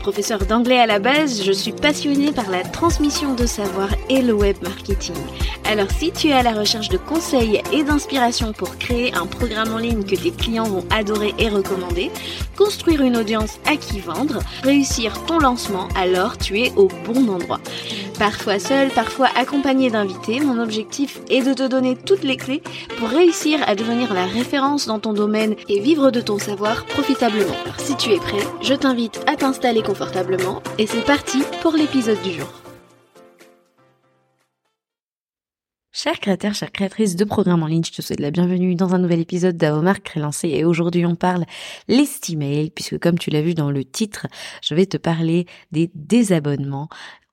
Professeur d'anglais à la base, je suis passionnée par la transmission de savoir et le web marketing. Alors si tu es à la recherche de conseils et d'inspiration pour créer un programme en ligne que tes clients vont adorer et recommander, construire une audience à qui vendre, réussir ton lancement, alors tu es au bon endroit. Parfois seul, parfois accompagné d'invités, mon objectif est de te donner toutes les clés pour réussir à devenir la référence dans ton domaine et vivre de ton savoir profitablement. Alors si tu es prêt, je t'invite à t'installer et c'est parti pour l'épisode du jour. Chers créateurs, chères créatrices de programmes en ligne, je te souhaite la bienvenue dans un nouvel épisode d'Avomark Relancé et aujourd'hui on parle l'estimail puisque comme tu l'as vu dans le titre, je vais te parler des désabonnements.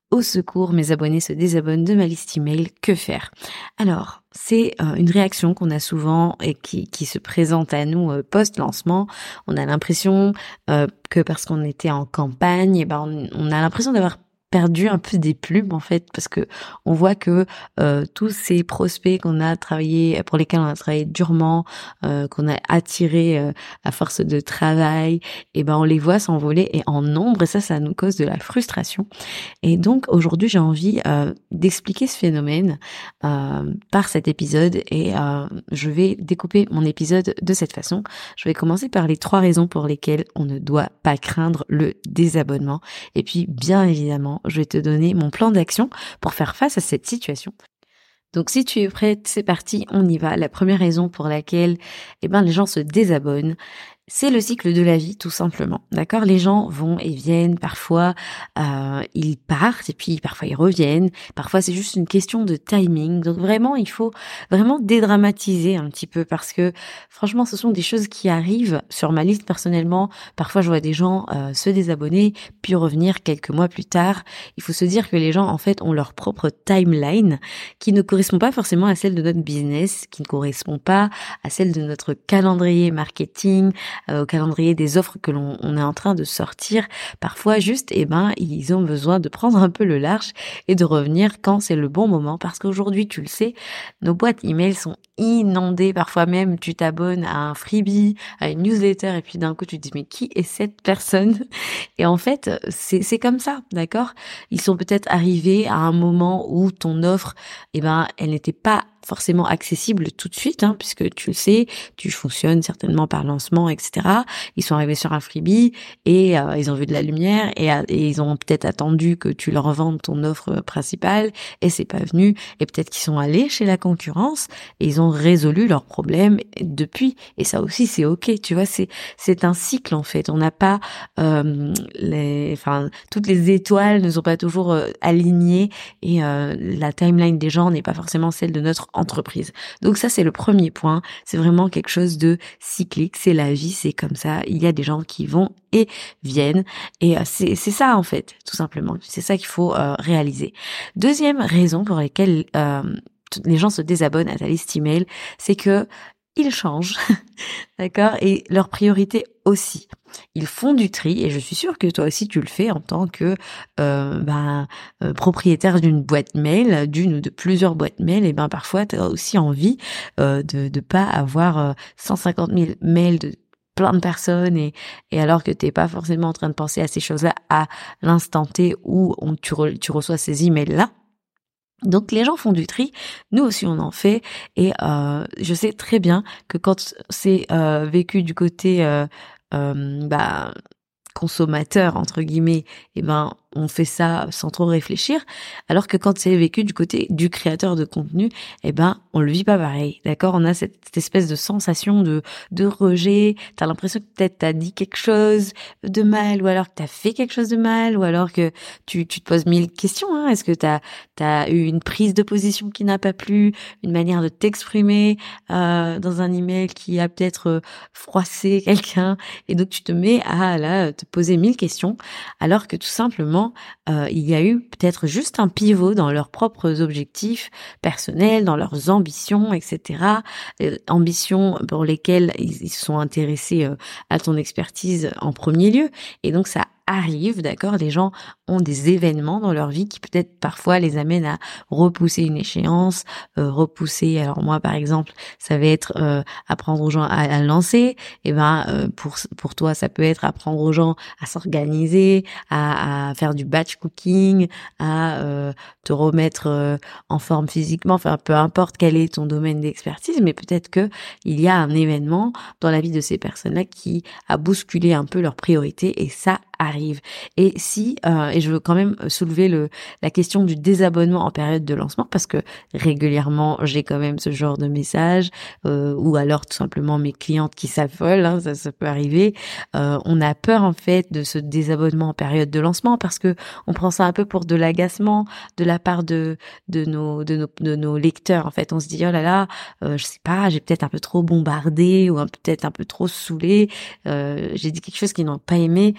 Au secours, mes abonnés se désabonnent de ma liste email, que faire? Alors, c'est euh, une réaction qu'on a souvent et qui, se présente à nous euh, post-lancement. On a l'impression euh, que parce qu'on était en campagne, eh ben on a l'impression d'avoir perdu un peu des plumes en fait parce que on voit que euh, tous ces prospects qu'on a travaillé pour lesquels on a travaillé durement euh, qu'on a attiré euh, à force de travail et eh ben on les voit s'envoler et en nombre et ça ça nous cause de la frustration. Et donc aujourd'hui j'ai envie d'expliquer ce phénomène par cet épisode et je vais découper mon épisode de cette façon. Je vais commencer par les trois raisons pour lesquelles on ne doit pas craindre le désabonnement. Et puis bien évidemment je vais te donner mon plan d'action pour faire face à cette situation. Donc si tu es prête, c'est parti, on y va. La première raison pour laquelle eh ben, les gens se désabonnent, c'est le cycle de la vie tout simplement. D'accord? Les gens vont et viennent, parfois euh, ils partent et puis parfois ils reviennent. Parfois c'est juste une question de timing. Donc vraiment il faut vraiment dédramatiser un petit peu parce que franchement ce sont des choses qui arrivent sur ma liste personnellement. Parfois je vois des gens euh, se désabonner puis revenir quelques mois plus tard. Il faut se dire que les gens en fait ont leur propre timeline qui ne correspond pas forcément à celle de notre business, qui ne correspond pas à celle de notre calendrier marketing euh, au calendrier des offres que l'on est en train de sortir, parfois juste, eh ben, ils ont besoin de prendre un peu le large et de revenir quand c'est le bon moment, parce qu'aujourd'hui, tu le sais, nos boîtes email sont inondées. Parfois même, tu t'abonnes à un freebie, à une newsletter, et puis d'un coup, tu te dis mais qui est cette personne? Et en fait, c'est comme ça, d'accord? Ils sont peut-être arrivés à un moment où ton offre, eh ben, elle n'était pas forcément accessible tout de suite, hein, puisque tu le sais, tu fonctionnes certainement par lancement, etc. Ils sont arrivés sur un freebie et euh, ils ont vu de la lumière et, euh, et ils ont peut-être attendu que tu leur vendes ton offre principale et c'est pas venu. Et peut-être qu'ils sont allés chez la concurrence et ils ont résolu leurs problèmes depuis. Et ça aussi, c'est ok. Tu vois, c'est c'est un cycle en fait. On n'a pas euh, les, enfin, toutes les étoiles ne sont pas toujours euh, alignées et la timeline des gens n'est pas forcément celle de notre Donc ça, c'est le premier point. C'est vraiment quelque chose de cyclique. C'est la vie, c'est comme ça. Il y a des gens qui vont et viennent. Et euh, c'est ça, en fait, tout simplement. C'est ça qu'il faut euh, réaliser. Deuxième raison pour laquelle euh, les gens se désabonnent à ta liste email, c'est que ils changent, d'accord, et leurs priorités aussi. Ils font du tri, et je suis sûre que toi aussi tu le fais en tant que euh, ben, euh, propriétaire d'une boîte mail, d'une ou de plusieurs boîtes mail, et ben parfois tu as aussi envie euh, de ne pas avoir 150 000 mails de plein de personnes et, alors que t'es pas forcément en train de penser à ces choses-là à l'instant T où tu, tu reçois ces emails-là. Donc les gens font du tri, nous aussi on en fait, et euh, je sais très bien que quand c'est euh, vécu du côté euh, bah, consommateur entre guillemets, et eh ben on fait ça sans trop réfléchir, alors que quand c'est vécu du côté du créateur de contenu, eh ben on le vit pas pareil, d'accord? On a cette, espèce de sensation de de rejet. T'as l'impression que peut-être t'as dit quelque chose de mal, ou alors que t'as fait quelque chose de mal, ou alors que tu te poses mille questions. Hein. Est-ce que t'as t'as eu une prise de position qui n'a pas plu, une manière de t'exprimer euh, dans un email qui a peut-être euh, froissé quelqu'un, et donc tu te mets à là te poser mille questions, alors que tout simplement euh, il y a eu peut-être juste un pivot dans leurs propres objectifs personnels, dans leurs ambitions, etc. Euh, ambitions pour lesquelles ils, se sont intéressés euh, à ton expertise en premier lieu. Et donc ça arrive, d'accord Les gens ont des événements dans leur vie qui peut-être parfois les amènent à repousser une échéance, euh, repousser. Alors moi, par exemple, ça va être euh, apprendre aux gens à, lancer. Et eh ben euh, pour pour toi, ça peut être apprendre aux gens à s'organiser, à, à, faire du batch cooking, à te remettre en forme physiquement. Enfin, peu importe quel est ton domaine d'expertise, mais peut-être que il y a un événement dans la vie de ces personnes-là qui a bousculé un peu leurs priorités et ça arrive. Et si, euh, et je veux quand même soulever le, la question du désabonnement en période de lancement parce que régulièrement j'ai quand même ce genre de message euh, ou alors tout simplement mes clientes qui s'affolent, hein, ça, peut arriver. Euh, on a peur en fait de ce désabonnement en période de lancement parce que on prend ça un peu pour de l'agacement de la part de nos lecteurs. En fait, on se dit oh là là, je sais pas, j'ai peut-être un peu trop bombardé ou peut-être un peu trop saoulé. J'ai dit quelque chose qu'ils n'ont pas aimé.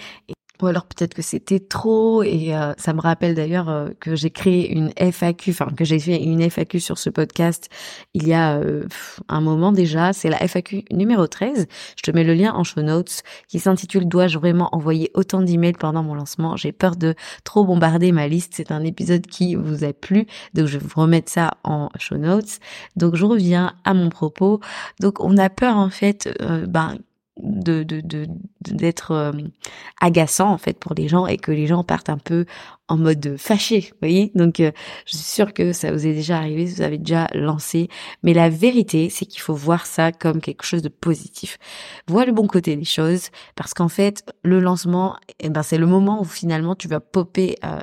Ou alors peut-être que c'était trop et euh, ça me rappelle d'ailleurs euh, que j'ai créé une FAQ, enfin que j'ai fait une FAQ sur ce podcast il y a euh, un moment déjà, c'est la FAQ numéro 13, je te mets le lien en show notes qui s'intitule Dois-je vraiment envoyer autant d'emails pendant mon lancement? J'ai peur de trop bombarder ma liste, c'est un épisode qui vous a plu, donc je vais vous remettre ça en show notes. Donc je reviens à mon propos. Donc on a peur en fait ben de d'être euh, agaçant en fait pour les gens et que les gens partent un peu en mode fâché, vous voyez? Donc euh, je suis sûre que ça vous est déjà arrivé, vous avez déjà lancé, mais la vérité c'est qu'il faut voir ça comme quelque chose de positif. Vois le bon côté des choses parce qu'en fait le lancement, eh ben c'est le moment où finalement tu vas popper euh,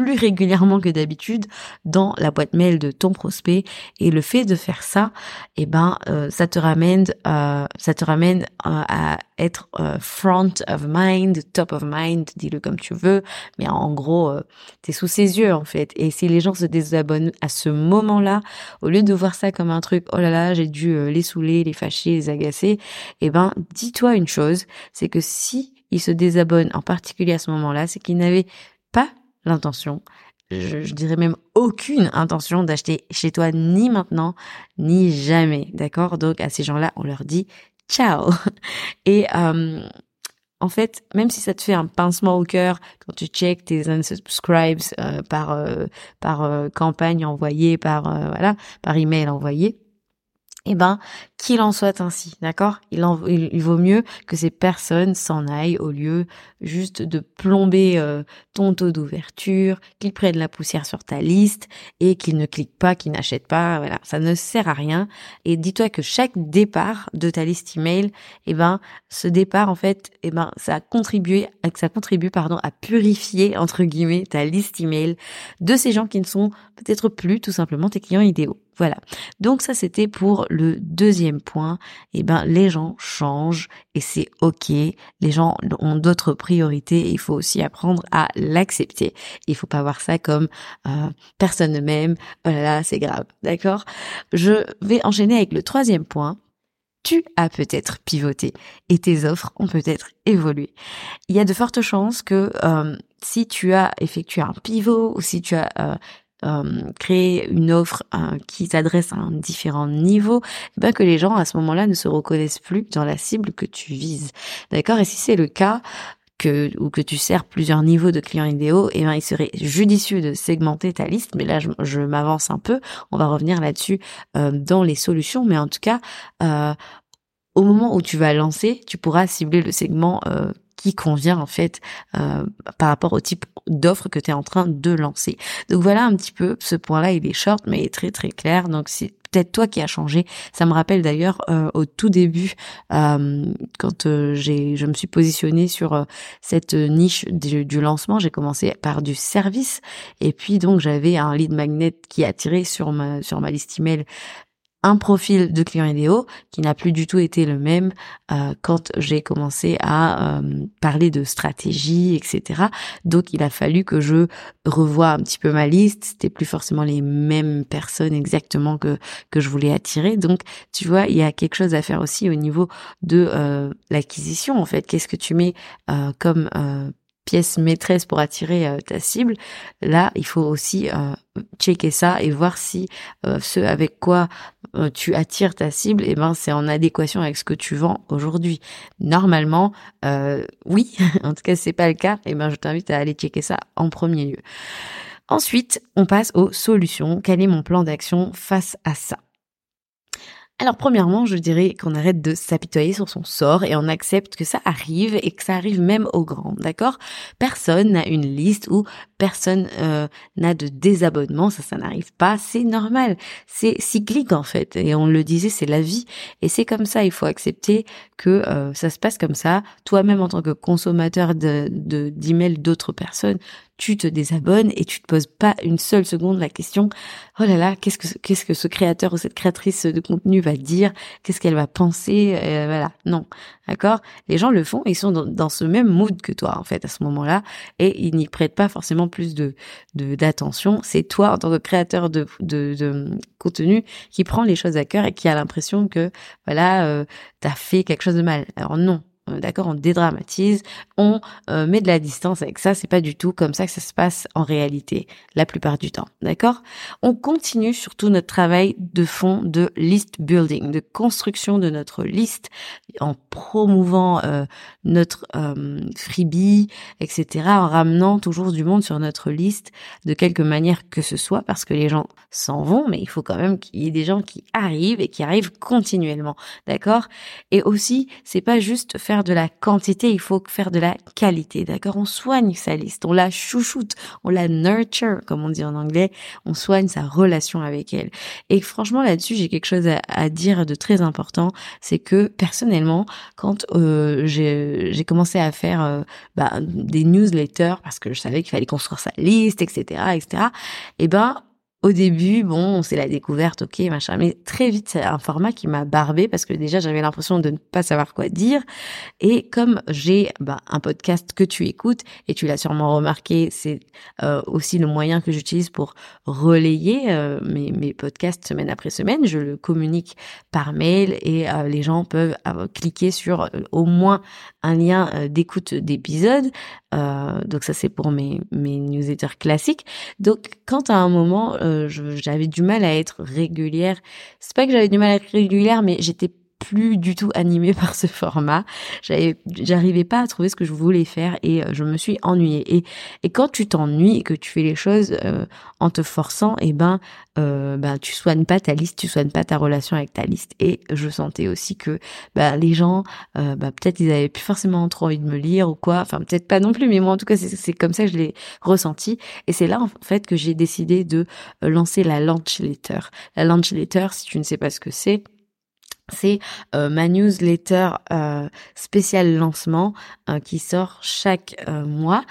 plus régulièrement que d'habitude dans la boîte mail de ton prospect. Et le fait de faire ça eh ben euh, ça te ramène euh, ça te ramène euh, à être front of mind top of mind dis-le comme tu veux. Mais en gros tu es sous ses yeux en fait. Et si les gens se désabonnent à ce moment-là au lieu de voir ça comme un truc oh là là j'ai dû les saouler les fâcher les agacer eh ben dis-toi une chose c'est que si ils se désabonnent en particulier à ce moment-là c'est qu'ils n'avaient pas l'intention, je, dirais même aucune intention d'acheter chez toi ni maintenant ni jamais, d'accord? Donc à ces gens-là, on leur dit ciao. Et euh, en fait, même si ça te fait un pincement au cœur quand tu check tes unsubscribes euh, par euh, par campagne envoyée, par voilà, par email envoyé, eh ben, qu'il en soit ainsi, d'accord? Il, vaut mieux que ces personnes s'en aillent au lieu juste de plomber euh, ton taux d'ouverture, qu'ils prennent la poussière sur ta liste et qu'ils ne cliquent pas, qu'ils n'achètent pas. Voilà, ça ne sert à rien. Et dis-toi que chaque départ de ta liste email, eh ben, ce départ en fait, eh ben, ça a ça contribue pardon à purifier entre guillemets ta liste email de ces gens qui ne sont peut-être plus tout simplement tes clients idéaux. Voilà. Donc ça c'était pour le deuxième point. Eh ben les gens changent et c'est ok. Les gens ont d'autres priorités il faut aussi apprendre à l'accepter. Il faut pas voir ça comme euh, personne ne m'aime. Oh là là, c'est grave. D'accord? Je vais enchaîner avec le troisième point tu as peut-être pivoté et tes offres ont peut-être évolué. Il y a de fortes chances que euh, si tu as effectué un pivot ou si tu as euh, euh, créer une offre euh, qui s'adresse à un différent niveau, eh ben que les gens à ce moment-là ne se reconnaissent plus dans la cible que tu vises. D'accord? Et si c'est le cas, que, ou que tu sers plusieurs niveaux de clients idéaux, et eh ben, il serait judicieux de segmenter ta liste. Mais là, je, m'avance un peu. On va revenir là-dessus euh, dans les solutions. Mais en tout cas, au moment où tu vas lancer, tu pourras cibler le segment qui convient en fait euh, par rapport au type d'offre que tu es en train de lancer. Donc voilà un petit peu ce point-là, il est short mais est très très clair. Donc c'est peut-être toi qui as changé. Ça me rappelle d'ailleurs euh, au tout début euh, quand j'ai je me suis positionnée sur cette niche du, du lancement, j'ai commencé par du service et puis donc j'avais un lead magnet qui attirait sur ma sur ma liste email un profil de client idéaux qui n'a plus du tout été le même euh, quand j'ai commencé à euh, parler de stratégie, etc. Donc il a fallu que je revoie un petit peu ma liste. C'était plus forcément les mêmes personnes exactement que que je voulais attirer. Donc tu vois, il y a quelque chose à faire aussi au niveau de euh, l'acquisition. En fait, qu'est-ce que tu mets comme pièce maîtresse pour attirer ta cible, là, il faut aussi checker ça et voir si euh, ce avec quoi tu attires ta cible, et eh ben c'est en adéquation avec ce que tu vends aujourd'hui. Normalement, euh, oui, en tout cas c'est pas le cas, et eh ben je t'invite à aller checker ça en premier lieu. Ensuite, on passe aux solutions. Quel est mon plan d'action face à ça? Alors premièrement, je dirais qu'on arrête de s'apitoyer sur son sort et on accepte que ça arrive et que ça arrive même aux grands, d'accord? Personne n'a une liste où personne euh, n'a de désabonnement, ça ça n'arrive pas, c'est normal, c'est cyclique en fait. Et on le disait, c'est la vie. Et c'est comme ça, il faut accepter que euh, ça se passe comme ça. Toi-même en tant que consommateur de d'emails d'autres personnes, tu te désabonnes et tu te poses pas une seule seconde la question oh là là qu'est-ce que qu'est-ce que ce créateur ou cette créatrice de contenu va dire? Qu'est-ce qu'elle va penser? Euh, voilà. Non. D'accord? Les gens le font ils sont dans, ce même mood que toi en fait à ce moment-là et ils n'y prêtent pas forcément plus de d'attention. C'est toi en tant que créateur de, de, de contenu qui prend les choses à cœur et qui a l'impression que voilà euh, t'as fait quelque chose de mal. Alors non euh, d'accord, on dédramatise, on euh, met de la distance avec ça, c'est pas du tout comme ça que ça se passe en réalité, la plupart du temps, d'accord? On continue surtout notre travail de fond de list building, de construction de notre liste en promouvant euh, notre freebie, etc., en ramenant toujours du monde sur notre liste de quelque manière que ce soit, parce que les gens s'en vont, mais il faut quand même qu'il y ait des gens qui arrivent et qui arrivent continuellement, d'accord? Et aussi, c'est pas juste faire de la quantité, il faut faire de la qualité, d'accord? On soigne sa liste, on la chouchoute, on la nurture, comme on dit en anglais, on soigne sa relation avec elle. Et franchement, là-dessus, j'ai quelque chose à, dire de très important, c'est que personnellement, quand euh, j'ai commencé à faire euh, bah, des newsletters, parce que je savais qu'il fallait construire sa liste, etc., etc., et ben au début, bon, c'est la découverte, ok, machin, mais très vite, c'est un format qui m'a barbé parce que déjà, j'avais l'impression de ne pas savoir quoi dire. Et comme j'ai bah, un podcast que tu écoutes, et tu l'as sûrement remarqué, c'est euh, aussi le moyen que j'utilise pour relayer euh, mes, podcasts semaine après semaine. Je le communique par mail et euh, les gens peuvent cliquer sur au moins un lien d'écoute d'épisode. donc ça, c'est pour mes, mes newsletters classiques. Donc, quand à un moment, euh, j'avais du mal à être régulière. C'est pas que j'avais du mal à être régulière, mais j'étais plus du tout animée par ce format. J'arrivais pas à trouver ce que je voulais faire et euh, je me suis ennuyée. Et, et quand tu t'ennuies et que tu fais les choses euh, en te forçant, et eh ben, euh, ben tu soignes pas ta liste, tu soignes pas ta relation avec ta liste. Et je sentais aussi que ben, les gens, euh, ben, peut-être ils avaient plus forcément trop envie de me lire ou quoi. Enfin peut-être pas non plus, mais moi en tout cas c'est, c'est comme ça que je l'ai ressenti. Et c'est là en fait que j'ai décidé de lancer la launch letter. La launch letter, si tu ne sais pas ce que c'est c'est euh, ma newsletter euh, spéciale lancement euh, qui sort chaque mois.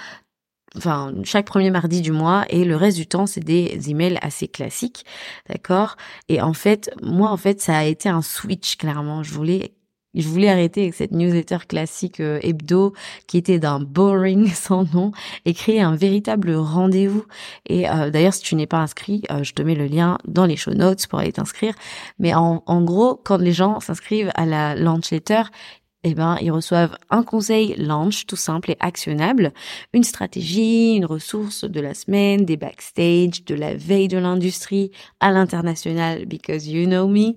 Enfin chaque premier mardi du mois. Et le reste du temps c'est des emails assez classiques. D'accord? Et en fait moi en fait ça a été un switch clairement. Je voulais je voulais arrêter avec cette newsletter classique euh, hebdo qui était d'un boring sans nom et créer un véritable rendez-vous. Et euh, d'ailleurs, si tu n'es pas inscrit, euh, je te mets le lien dans les show notes pour aller t'inscrire. Mais en, gros, quand les gens s'inscrivent à la launch letter, eh ben, ils reçoivent un conseil launch tout simple et actionnable, une stratégie, une ressource de la semaine, des backstage, de la veille de l'industrie à l'international, because you know me,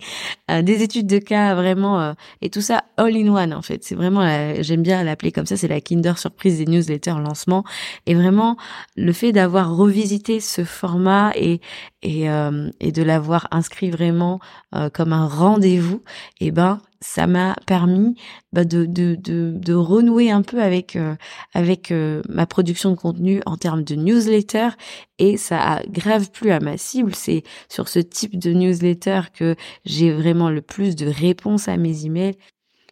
euh, des études de cas vraiment, euh, et tout ça all in one en fait. C'est vraiment, j'aime bien l'appeler comme ça, c'est la Kinder surprise des newsletters lancement. Et vraiment, le fait d'avoir revisité ce format et et, euh, et de l'avoir inscrit vraiment comme un rendez-vous, eh ben ça m'a permis bah, de, de, de, de, renouer un peu avec, euh, avec euh, ma production de contenu en termes de newsletter et ça a grave plus à ma cible. C'est sur ce type de newsletter que j'ai vraiment le plus de réponses à mes emails.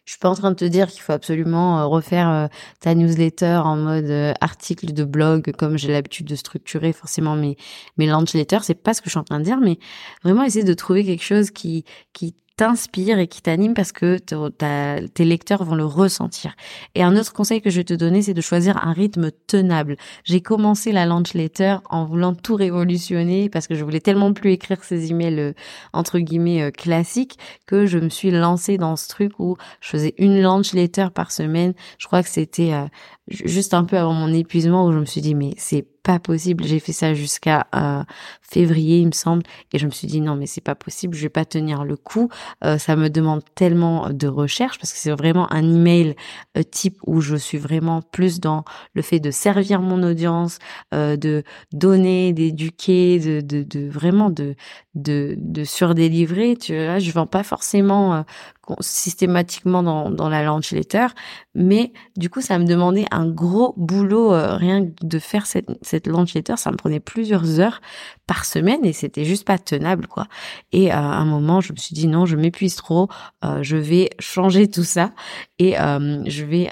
Je suis pas en train de te dire qu'il faut absolument euh, refaire ta newsletter en mode article de blog comme j'ai l'habitude de structurer forcément mes mes launch letters. C'est pas ce que je suis en train de dire, mais vraiment essayer de trouver quelque chose qui qui t'inspire et qui t'anime parce que tes lecteurs vont le ressentir. Et un autre conseil que je vais te donner, c'est de choisir un rythme tenable. J'ai commencé la launch letter en voulant tout révolutionner parce que je voulais tellement plus écrire ces emails euh, entre guillemets euh, classiques que je me suis lancée dans ce truc où je faisais une launch letter par semaine. Je crois que c'était euh, juste un peu avant mon épuisement où je me suis dit mais c'est pas possible. J'ai fait ça jusqu'à euh, février, il me semble, et je me suis dit non mais c'est pas possible, je vais pas tenir le coup. Euh, ça me demande tellement de recherche parce que c'est vraiment un email euh, type où je suis vraiment plus dans le fait de servir mon audience, de donner, d'éduquer, de, de, de, vraiment de de, de surdélivrer. Tu vois, je vends pas forcément systématiquement dans, dans la launch letter, mais du coup ça me demandait un gros boulot euh, rien de faire cette, cette launch letter, ça me prenait plusieurs heures par semaine et c'était juste pas tenable quoi. Et euh, à un moment je me suis dit non je m'épuise trop, euh, je vais changer tout ça et je vais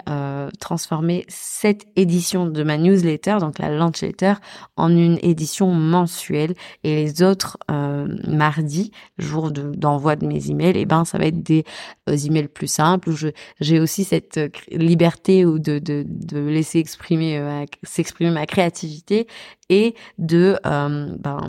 transformer cette édition de ma newsletter, donc la launch letter, en une édition mensuelle. Et les autres mardis, jour d'envoi de, mes emails, et ben ça va être des euh, emails plus simples où j'ai aussi cette euh, liberté ou de, de, laisser exprimer euh, s'exprimer ma créativité et de ben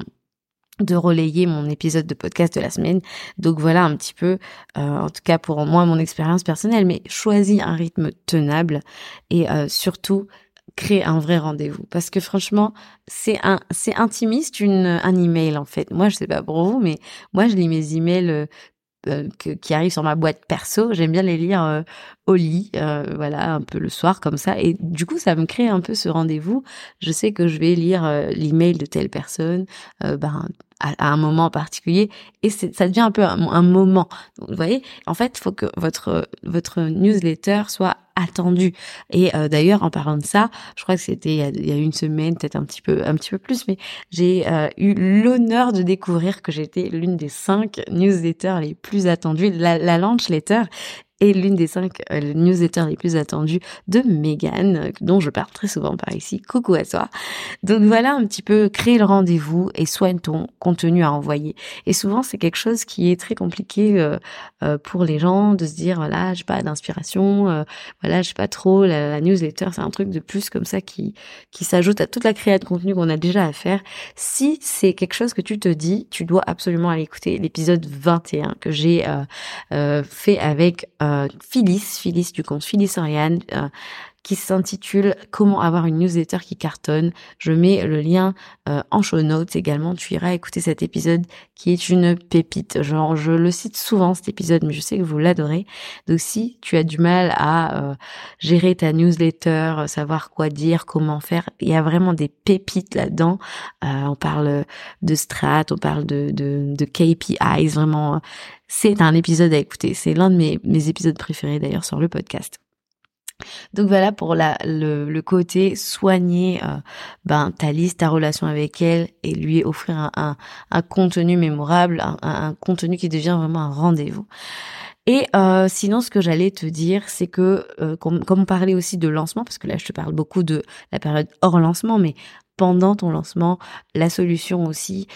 de relayer mon épisode de podcast de la semaine. Donc voilà un petit peu, en tout cas pour moi, mon expérience personnelle, mais choisis un rythme tenable et surtout créer un vrai rendez-vous parce que franchement c'est un c'est intimiste une un email en fait moi je sais pas pour vous mais moi je lis mes emails euh, qui arrivent sur ma boîte perso. J'aime bien les lire euh, au lit, euh, voilà, un peu le soir comme ça. Et du coup, ça me crée un peu ce rendez-vous. Je sais que je vais lire l'email de telle personne, ben à, un moment particulier, et ça devient un peu un, moment. vous voyez, en fait, il faut que votre votre newsletter soit attendu. Et euh, d'ailleurs, en parlant de ça, je crois que c'était il, y a une semaine, peut-être un petit peu, un petit peu plus, mais j'ai euh, eu l'honneur de découvrir que j'étais l'une des cinq newsletters les plus attendues, la, la launch letter et l'une des cinq euh, newsletters les plus attendues de Megan, euh, dont je parle très souvent par ici. Coucou à toi. Donc voilà un petit peu créer le rendez-vous et soigne ton contenu à envoyer. Et souvent c'est quelque chose qui est très compliqué euh, pour les gens de se dire voilà j'ai pas d'inspiration, voilà j'ai pas trop la, newsletter c'est un truc de plus comme ça qui qui s'ajoute à toute la création de contenu qu'on a déjà à faire. Si c'est quelque chose que tu te dis, tu dois absolument aller écouter l'épisode 21 que j'ai fait avec euh, Phyllis, Phyllis du compte Phyllis Oriane, euh, qui s'intitule Comment avoir une newsletter qui cartonne. Je mets le lien euh, en show notes également. Tu iras écouter cet épisode qui est une pépite. Genre, je le cite souvent cet épisode, mais je sais que vous l'adorez. Donc, si tu as du mal à gérer ta newsletter, savoir quoi dire, comment faire, il y a vraiment des pépites là-dedans. on parle de strat, on parle de, de, de KPIs, vraiment c'est un épisode à écouter. C'est l'un de mes, mes épisodes préférés d'ailleurs sur le podcast. Donc voilà pour le, côté soigner euh, ben, ta liste, ta relation avec elle et lui offrir un, contenu mémorable, un, contenu qui devient vraiment un rendez-vous. Et euh, sinon, ce que j'allais te dire, c'est que euh, comme, comme on parlait aussi de lancement, parce que là je te parle beaucoup de la période hors lancement, mais pendant ton lancement, la solution aussi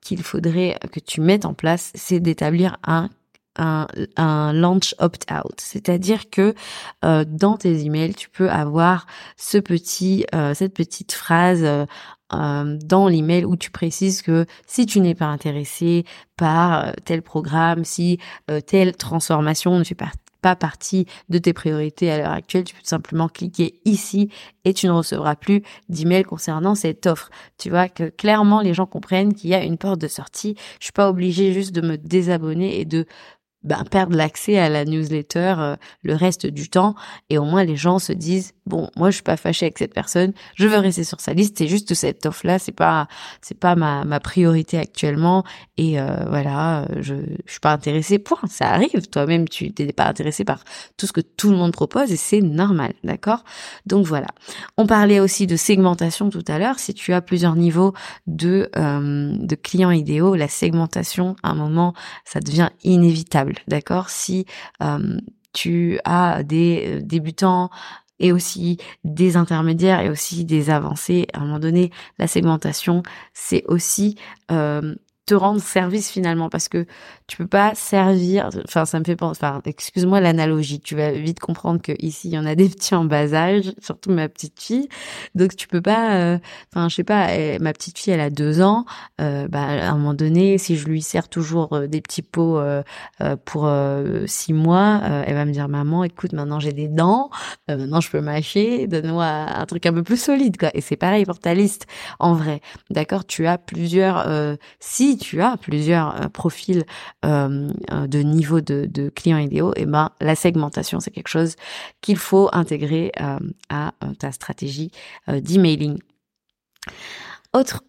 qu'il faudrait que tu mettes en place, c'est d'établir un un, un launch opt-out, c'est-à-dire que euh, dans tes emails, tu peux avoir ce petit, euh, cette petite phrase euh, dans l'email où tu précises que si tu n'es pas intéressé par tel programme, si telle transformation ne fait pas partie de tes priorités à l'heure actuelle, tu peux simplement cliquer ici et tu ne recevras plus d'emails concernant cette offre. Tu vois que clairement les gens comprennent qu'il y a une porte de sortie. Je suis pas obligée juste de me désabonner et de ben, perdre l'accès à la newsletter euh, le reste du temps. Et au moins les gens se disent bon moi je suis pas fâchée avec cette personne. Je veux rester sur sa liste. C'est juste cette offre là c'est pas c'est pas ma, ma priorité actuellement et euh, voilà je je suis pas intéressée. Point. Ça arrive. Toi-même tu t'es pas intéressé par tout ce que tout le monde propose et c'est normal. D'accord? Donc voilà. On parlait aussi de segmentation tout à l'heure. Si tu as plusieurs niveaux de euh, de clients idéaux la segmentation à un moment ça devient inévitable d'accord? Si tu as des euh, débutants et aussi des intermédiaires et aussi des avancées, à un moment donné, la segmentation, c'est aussi te rendre service finalement parce que tu peux pas servir enfin ça me fait penser enfin excuse-moi l'analogie tu vas vite comprendre que ici il y en a des petits en bas âge surtout ma petite fille. Donc tu peux pas euh, enfin je sais pas ma petite fille elle a deux ans euh, bah à un moment donné si je lui sers toujours euh, des petits pots pour six mois elle va me dire maman écoute maintenant j'ai des dents maintenant je peux mâcher donne-moi un truc un peu plus solide quoi. Et c'est pareil pour ta liste en vrai. D'accord tu as plusieurs si tu as plusieurs euh, profils euh, euh, de niveau de, clients idéaux, et eh ben la segmentation c'est quelque chose qu'il faut intégrer à ta stratégie d'emailing. Autre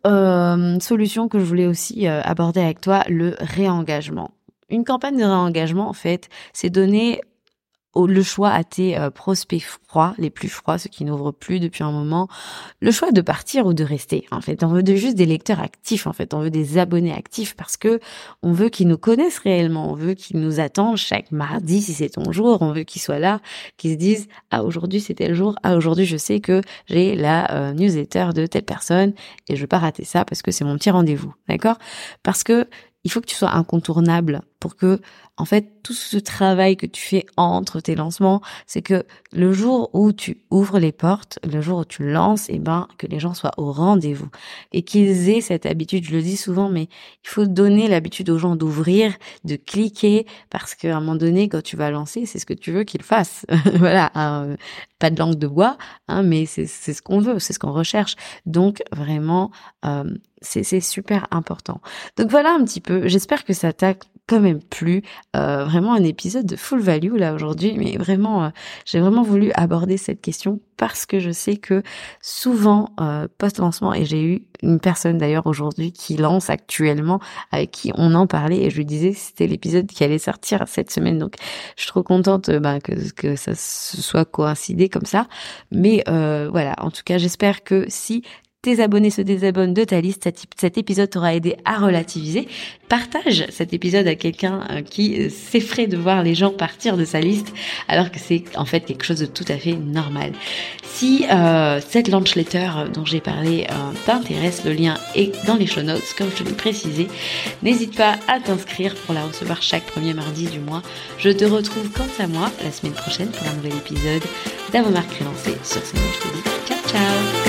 solution que je voulais aussi aborder avec toi, le réengagement. Une campagne de réengagement, en fait, c'est donner le choix à tes euh, prospects froids, les plus froids, ceux qui n'ouvrent plus depuis un moment, le choix de partir ou de rester. En fait, on veut de juste des lecteurs actifs. En fait, on veut des abonnés actifs parce que on veut qu'ils nous connaissent réellement. On veut qu'ils nous attendent chaque mardi si c'est ton jour. On veut qu'ils soient là, qu'ils se disent ah aujourd'hui c'était le jour. Ah aujourd'hui je sais que j'ai la euh, newsletter de telle personne et je veux pas rater ça parce que c'est mon petit rendez-vous. D'accord? Parce que il faut que tu sois incontournable pour que, en fait, tout ce travail que tu fais entre tes lancements, c'est que le jour où tu ouvres les portes, le jour où tu lances, et eh ben, que les gens soient au rendez-vous et qu'ils aient cette habitude. Je le dis souvent, mais il faut donner l'habitude aux gens d'ouvrir, de cliquer, parce qu'à un moment donné, quand tu vas lancer, c'est ce que tu veux qu'ils fassent. voilà, hein, pas de langue de bois, hein, mais c'est ce qu'on veut, c'est ce qu'on recherche. Donc vraiment, euh, c'est super important. Donc voilà un petit peu. J'espère que ça t'a quand même plu. Euh, vraiment un épisode de full value là aujourd'hui, mais vraiment, euh, j'ai vraiment voulu aborder cette question parce que je sais que souvent euh, post lancement et j'ai eu une personne d'ailleurs aujourd'hui qui lance actuellement avec qui on en parlait et je lui disais que c'était l'épisode qui allait sortir cette semaine. Donc je suis trop contente bah, que que ça se soit coïncidé comme ça. Mais voilà. En tout cas j'espère que si tes se désabonnent de ta liste, cet, épisode t'aura aidé à relativiser. Partage cet épisode à quelqu'un euh, qui euh, s'effraie de voir les gens partir de sa liste, alors que c'est en fait quelque chose de tout à fait normal. Si euh, cette launch letter dont j'ai parlé t'intéresse, le lien est dans les show notes, comme je l'ai précisé. N'hésite pas à t'inscrire pour la recevoir chaque premier mardi du mois. Je te retrouve quant à moi la semaine prochaine pour un nouvel épisode d'Avant Relancée. Sur ce, je te dis ciao ciao